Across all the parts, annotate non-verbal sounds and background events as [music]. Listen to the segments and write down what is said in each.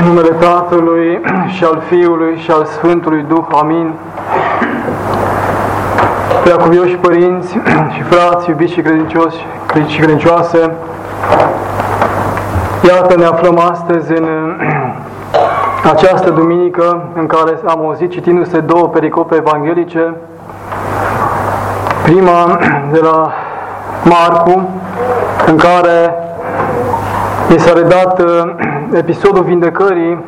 În numele Tatălui [clears throat] și al Fiului și al Sfântului Duh. Amin. Preacuvioși părinți [clears throat] și frați, iubiți și credincioși și credincioase, iată ne aflăm astăzi în [clears throat] această duminică în care am auzit citindu-se două pericope evanghelice. Prima de la Marcu, în care mi s-a redat episodul vindecării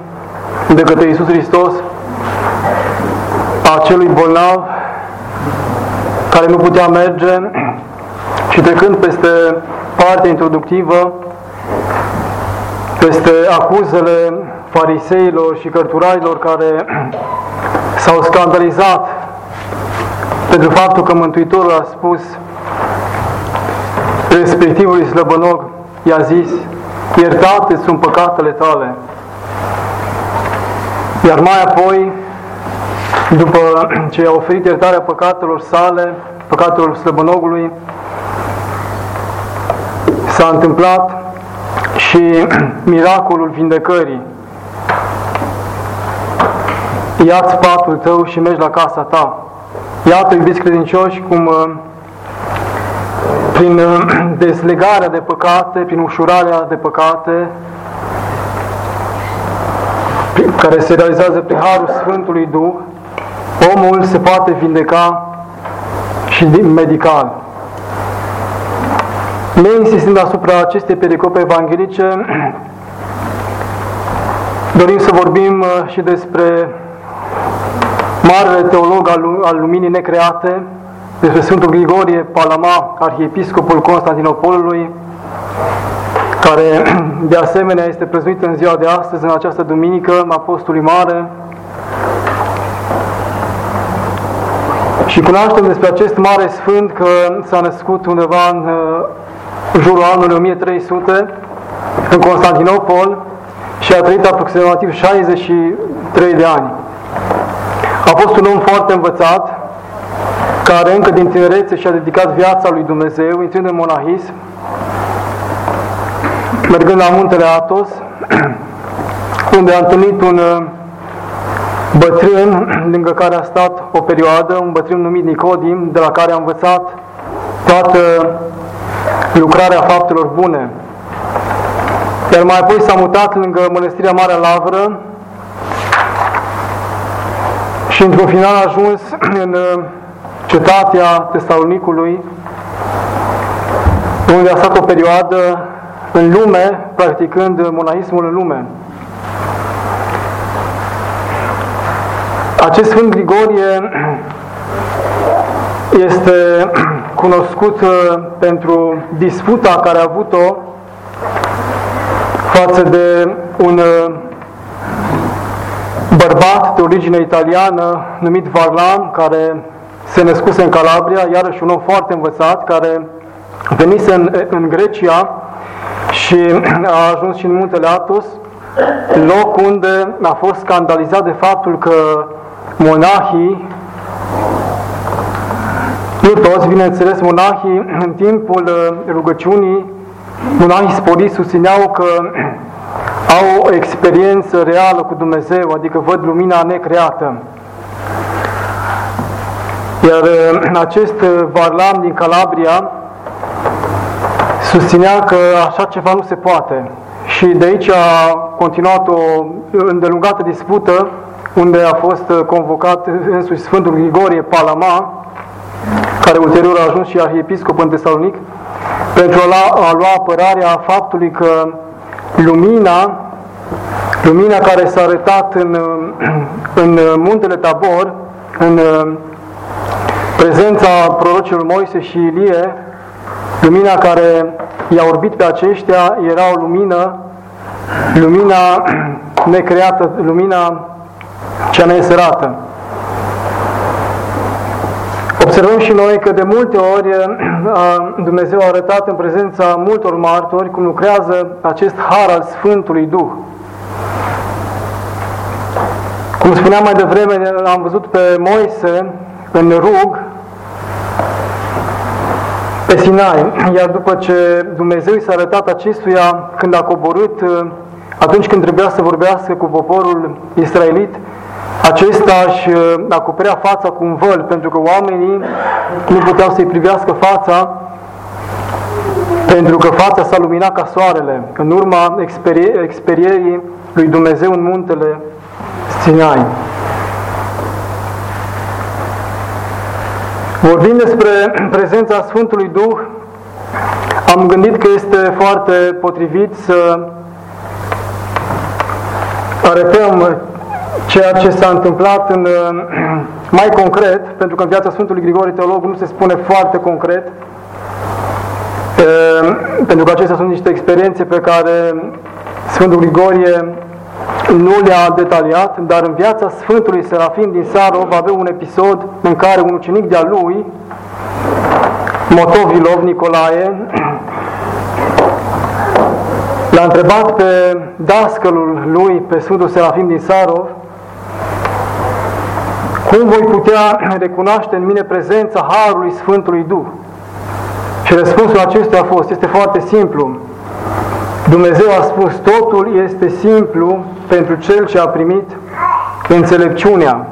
de către Iisus Hristos a acelui bolnav care nu putea merge [clears throat] și trecând peste partea introductivă, peste acuzele fariseilor și cărturailor care [clears throat] s-au scandalizat pentru faptul că Mântuitorul a spus respectivului slăbănog, i-a zis, iertate sunt păcatele tale. Iar mai apoi, după ce a oferit iertarea păcatelor sale, păcatelor slăbănogului, s-a întâmplat și [clears throat] miracolul vindecării. Ia-ți patul tău și mergi la casa ta. Iată, iubiți credincioși, cum prin deslegarea de păcate, prin ușurarea de păcate, care se realizează prin Harul Sfântului Duh, omul se poate vindeca și medical. Neinsistând asupra acestei pericope evanghelice, [clears throat] dorim să vorbim uh, și despre marele teolog al luminii necreate, despre Sfântul Grigorie Palama, arhiepiscopul Constantinopolului, care [clears throat] de asemenea este prezuit în ziua de astăzi, în această duminică, Apostolului Mare. Și cunoaștem despre acest mare sfânt că s-a născut undeva în jurul anului 1300 în Constantinopol și a trăit aproximativ 63 de ani. A fost un om foarte învățat, care încă din tinerețe și-a dedicat viața lui Dumnezeu, intrând în monahism, mergând la muntele Atos, [clears throat] unde a întâlnit un uh, bătrân lângă care a stat o perioadă, un bătrân numit Nicodim, de la care a învățat toată lucrarea faptelor bune. Iar mai apoi s-a mutat lângă Mănăstirea Marea Lavră și într-un final a ajuns în uh, cetatea Tesalonicului, unde a stat o perioadă în lume, practicând monahismul în lume. Acest Sfânt Grigorie [clears throat] este [clears throat] cunoscut uh, pentru disputa care a avut-o față de un uh, bărbat de origine italiană numit Varlam, care se născuse în Calabria, iarăși un om foarte învățat, care venise în, în Grecia și a ajuns și în muntele Atos, loc unde a fost scandalizat de faptul că monahii, nu toți, bineînțeles, monahii, în timpul uh, rugăciunii, monahii sporiți susțineau că au o experiență reală cu Dumnezeu, adică văd lumina necreată. Iar uh, acest uh, Varlam din Calabria susținea că așa ceva nu se poate. Și de aici a continuat o îndelungată dispută unde a fost uh, convocat însuși Sfântul Grigorie Palama, care ulterior a ajuns și arhiepiscop în Tesalonic, pentru a lua, a lua apărarea faptului că lumina, lumina care s-a arătat în, [clears throat] în muntele Tabor, în prezența prorocilor Moise și Ilie, lumina care i-a orbit pe aceștia era o lumină, lumina [clears throat] necreată, lumina cea neînsărată. Observăm și noi că de multe ori [clears throat] Dumnezeu a arătat în prezența multor martori cum lucrează acest har al Sfântului Duh. Cum spuneam mai devreme, am văzut pe Moise în rug pe Sinai, iar după ce Dumnezeu i s-a arătat acestuia când a coborât uh, atunci când trebuia să vorbească cu poporul israelit, acesta își uh, acoperea fața cu un văl, pentru că oamenii nu puteau să-i privească fața, pentru că fața s-a luminat ca soarele, în urma experie experierii lui Dumnezeu în muntele Sinai. Vorbind despre prezența Sfântului Duh, am gândit că este foarte potrivit să arătăm ceea ce s-a întâmplat în, [clears throat] mai concret, pentru că în viața Sfântului Grigore Teolog nu se spune foarte concret, pentru că acestea sunt niște experiențe pe care Sfântul Grigorie nu le-a detaliat, dar în viața Sfântului Serafim din Sarov avea un episod în care un ucenic de-a lui, Motovilov Nicolae, [clears throat] l-a întrebat pe dascălul lui, pe Sfântul Serafim din Sarov, cum voi putea recunoaște în mine prezența Harului Sfântului Duh? Și răspunsul acestuia a fost, este foarte simplu. Dumnezeu a spus, totul este simplu pentru cel ce a primit înțelepciunea.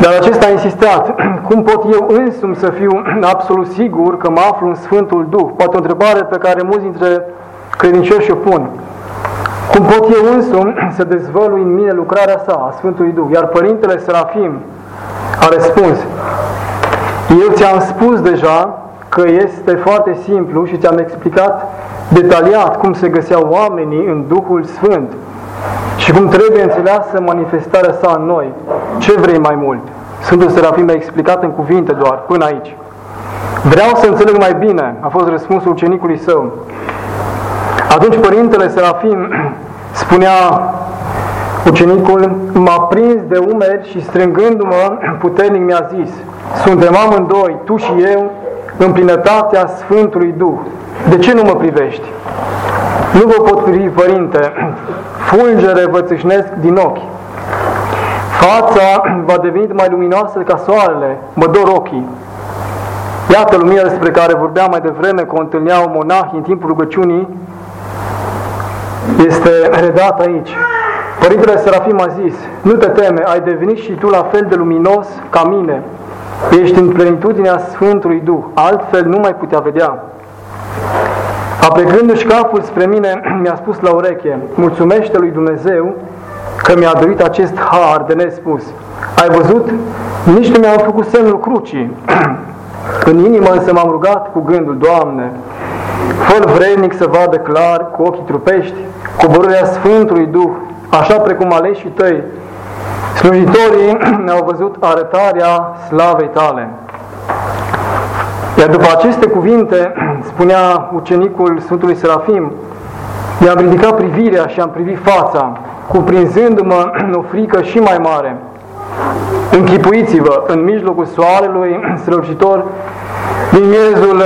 Dar acesta a insistat, [clears throat] cum pot eu însumi să fiu [clears throat] absolut sigur că mă aflu în Sfântul Duh? Poate o întrebare pe care mulți dintre credincioși o pun. Cum pot eu însumi [clears throat] să dezvălui în mine lucrarea sa, a Sfântului Duh? Iar Părintele Serafim a răspuns, eu ți-am spus deja că este foarte simplu și ți-am explicat detaliat cum se găseau oamenii în Duhul Sfânt și cum trebuie înțeleasă manifestarea sa în noi. Ce vrei mai mult? Sfântul Serafim a explicat în cuvinte doar, până aici. Vreau să înțeleg mai bine, a fost răspunsul ucenicului său. Atunci Părintele Serafim [clears throat] spunea ucenicul, m-a prins de umeri și strângându-mă [clears throat] puternic mi-a zis, suntem amândoi, tu și eu, în plinătatea Sfântului Duh. De ce nu mă privești? Nu vă pot privi, Părinte, [clears throat] fulgere vă țâșnesc din ochi. Fața [clears throat] va deveni mai luminoasă ca soarele, mă dor ochii. Iată lumina despre care vorbeam mai devreme, că o întâlneau monahi în timpul rugăciunii, este redată aici. Părintele Serafim a zis, nu te teme, ai devenit și tu la fel de luminos ca mine. Ești în plenitudinea Sfântului Duh, altfel nu mai putea vedea. Aplecându-și capul spre mine, mi-a spus la ureche, mulțumește lui Dumnezeu că mi-a dorit acest har de nespus. Ai văzut? Nici nu mi-am făcut semnul crucii. [clears throat] în inimă însă m-am rugat cu gândul, Doamne, fă vrednic să vadă clar cu ochii trupești coborârea Sfântului Duh, așa precum aleșii tăi, slujitorii [clears throat] ne-au văzut arătarea slavei tale. Iar după aceste cuvinte, [clears throat] spunea ucenicul Sfântului Serafim, mi-am ridicat privirea și am privit fața, cuprinzându-mă [clears throat] în o frică și mai mare. Închipuiți-vă, în mijlocul soarelui [clears throat] strălucitor, din miezul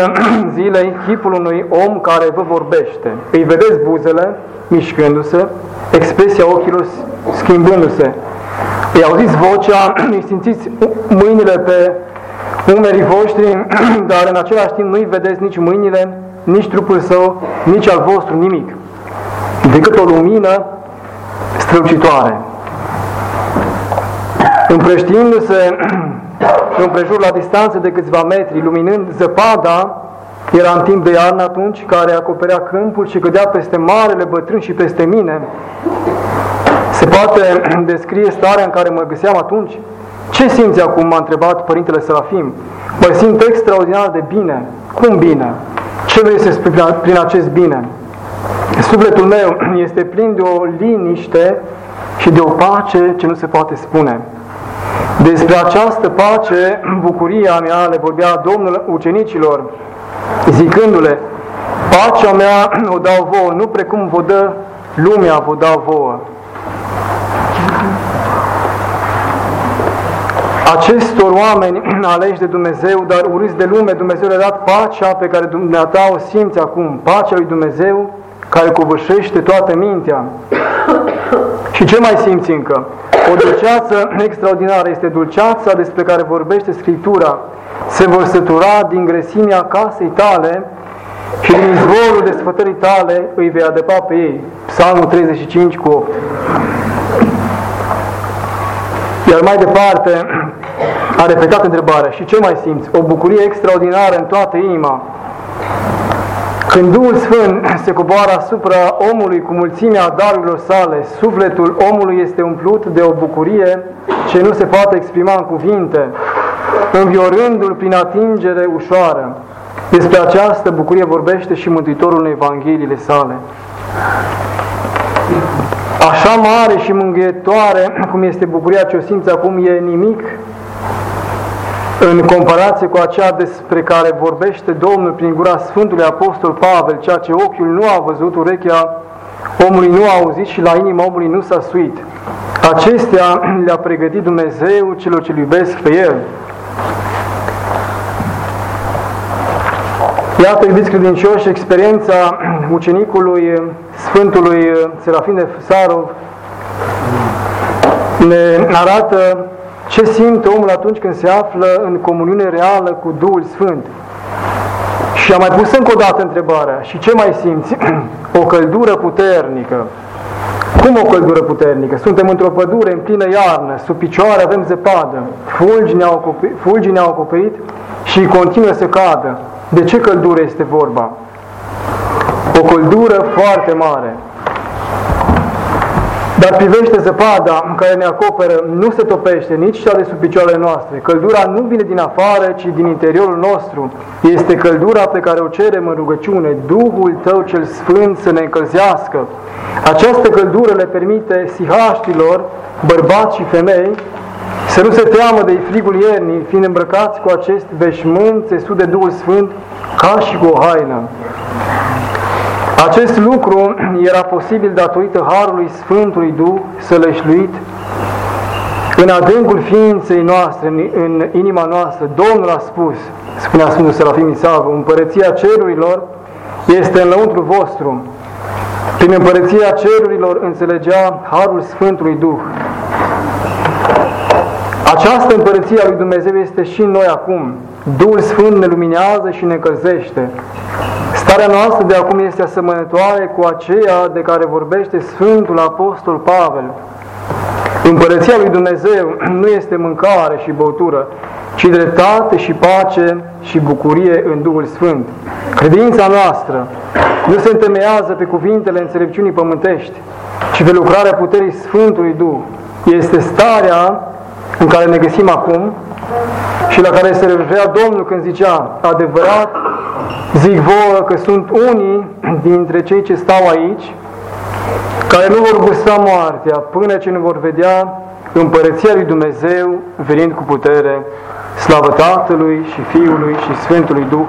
zilei, chipul unui om care vă vorbește. Îi vedeți buzele mișcându-se, expresia ochilor schimbându-se. Îi auziți vocea, îi simțiți mâinile pe umerii voștri, [clears throat] dar în același timp nu-i vedeți nici mâinile, nici trupul său, nici al vostru, nimic, decât o lumină strălucitoare. Împrăștiindu-se [clears throat] împrejur la distanță de câțiva metri, luminând zăpada, era în timp de iarnă atunci, care acoperea câmpul și cădea peste marele bătrân și peste mine. Se poate [clears throat] descrie starea în care mă găseam atunci? Ce simți acum? m-a întrebat Părintele Serafim. Mă simt extraordinar de bine. Cum bine? Ce vrei să spui prin acest bine? Sufletul meu [clears throat] este plin de o liniște și de o pace ce nu se poate spune. Despre această pace, [clears throat] bucuria mea le vorbea Domnul ucenicilor, zicându-le, pacea mea [clears throat] o dau vouă, nu precum vă dă lumea, vă dau vouă. Acestor oameni [clears throat] aleși de Dumnezeu, dar urâți de lume, Dumnezeu le-a dat pacea pe care dumneata o simți acum, pacea lui Dumnezeu care covârșește toată mintea. [clears throat] Și ce mai simți încă? O dulceață extraordinară este dulceața despre care vorbește Scriptura. Se vor sătura din gresimea casei tale și din izvorul desfătării tale îi vei adăpa pe ei. Psalmul 35 cu 8. Iar mai departe [clears throat] a repetat întrebarea, și ce mai simți? O bucurie extraordinară în toată inima. Când Duhul Sfânt se coboară asupra omului cu mulțimea darurilor sale, sufletul omului este umplut de o bucurie ce nu se poate exprima în cuvinte, înviorându-l prin atingere ușoară. Despre această bucurie vorbește și Mântuitorul în Evangheliile sale. Așa mare și mângâietoare cum este bucuria ce o simți acum, e nimic în comparație cu aceea despre care vorbește Domnul prin gura Sfântului Apostol Pavel, ceea ce ochiul nu a văzut, urechea omului nu a auzit și la inima omului nu s-a suit. Acestea le-a pregătit Dumnezeu celor ce iubesc pe El. Iată, iubiți credincioși, experiența ucenicului Sfântului Serafin de Sarov ne arată ce simte omul atunci când se află în comuniune reală cu Duhul Sfânt. Și am mai pus încă o dată întrebarea, și ce mai simți? [clears throat] o căldură puternică. Cum o căldură puternică? Suntem într-o pădure în plină iarnă, sub picioare avem zăpadă, fulgi ne-au acoperit, fulgi ne acoperit și continuă să cadă. De ce căldură este vorba? O căldură foarte mare. Dar privește zăpada în care ne acoperă, nu se topește nici cea de sub picioarele noastre. Căldura nu vine din afară, ci din interiorul nostru. Este căldura pe care o cerem în rugăciune, Duhul Tău cel Sfânt să ne încălzească. Această căldură le permite sihaștilor, bărbați și femei, să nu se teamă de frigul iernii, fiind îmbrăcați cu acest veșmânt țesut de Duhul Sfânt, ca și cu o haină. Acest lucru era posibil datorită Harului Sfântului Duh sălășluit în adâncul ființei noastre, în inima noastră. Domnul a spus, spunea Sfântul Serafim Isavă, împărăția cerurilor este în lăuntru vostru. Prin împărăția cerurilor înțelegea Harul Sfântului Duh. Această împărăție a lui Dumnezeu este și în noi acum. Duhul Sfânt ne luminează și ne încălzește. Starea noastră de acum este asemănătoare cu aceea de care vorbește Sfântul Apostol Pavel. Împărăția lui Dumnezeu nu este mâncare și băutură, ci dreptate și pace și bucurie în Duhul Sfânt. Credința noastră nu se întemeiază pe cuvintele înțelepciunii pământești, ci pe lucrarea puterii Sfântului Duh. Este starea în care ne găsim acum și la care se referea Domnul când zicea, adevărat, zic vouă că sunt unii dintre cei ce stau aici, care nu vor gusta moartea până ce nu vor vedea împărăția lui Dumnezeu venind cu putere, slavă Tatălui și Fiului și Sfântului Duh,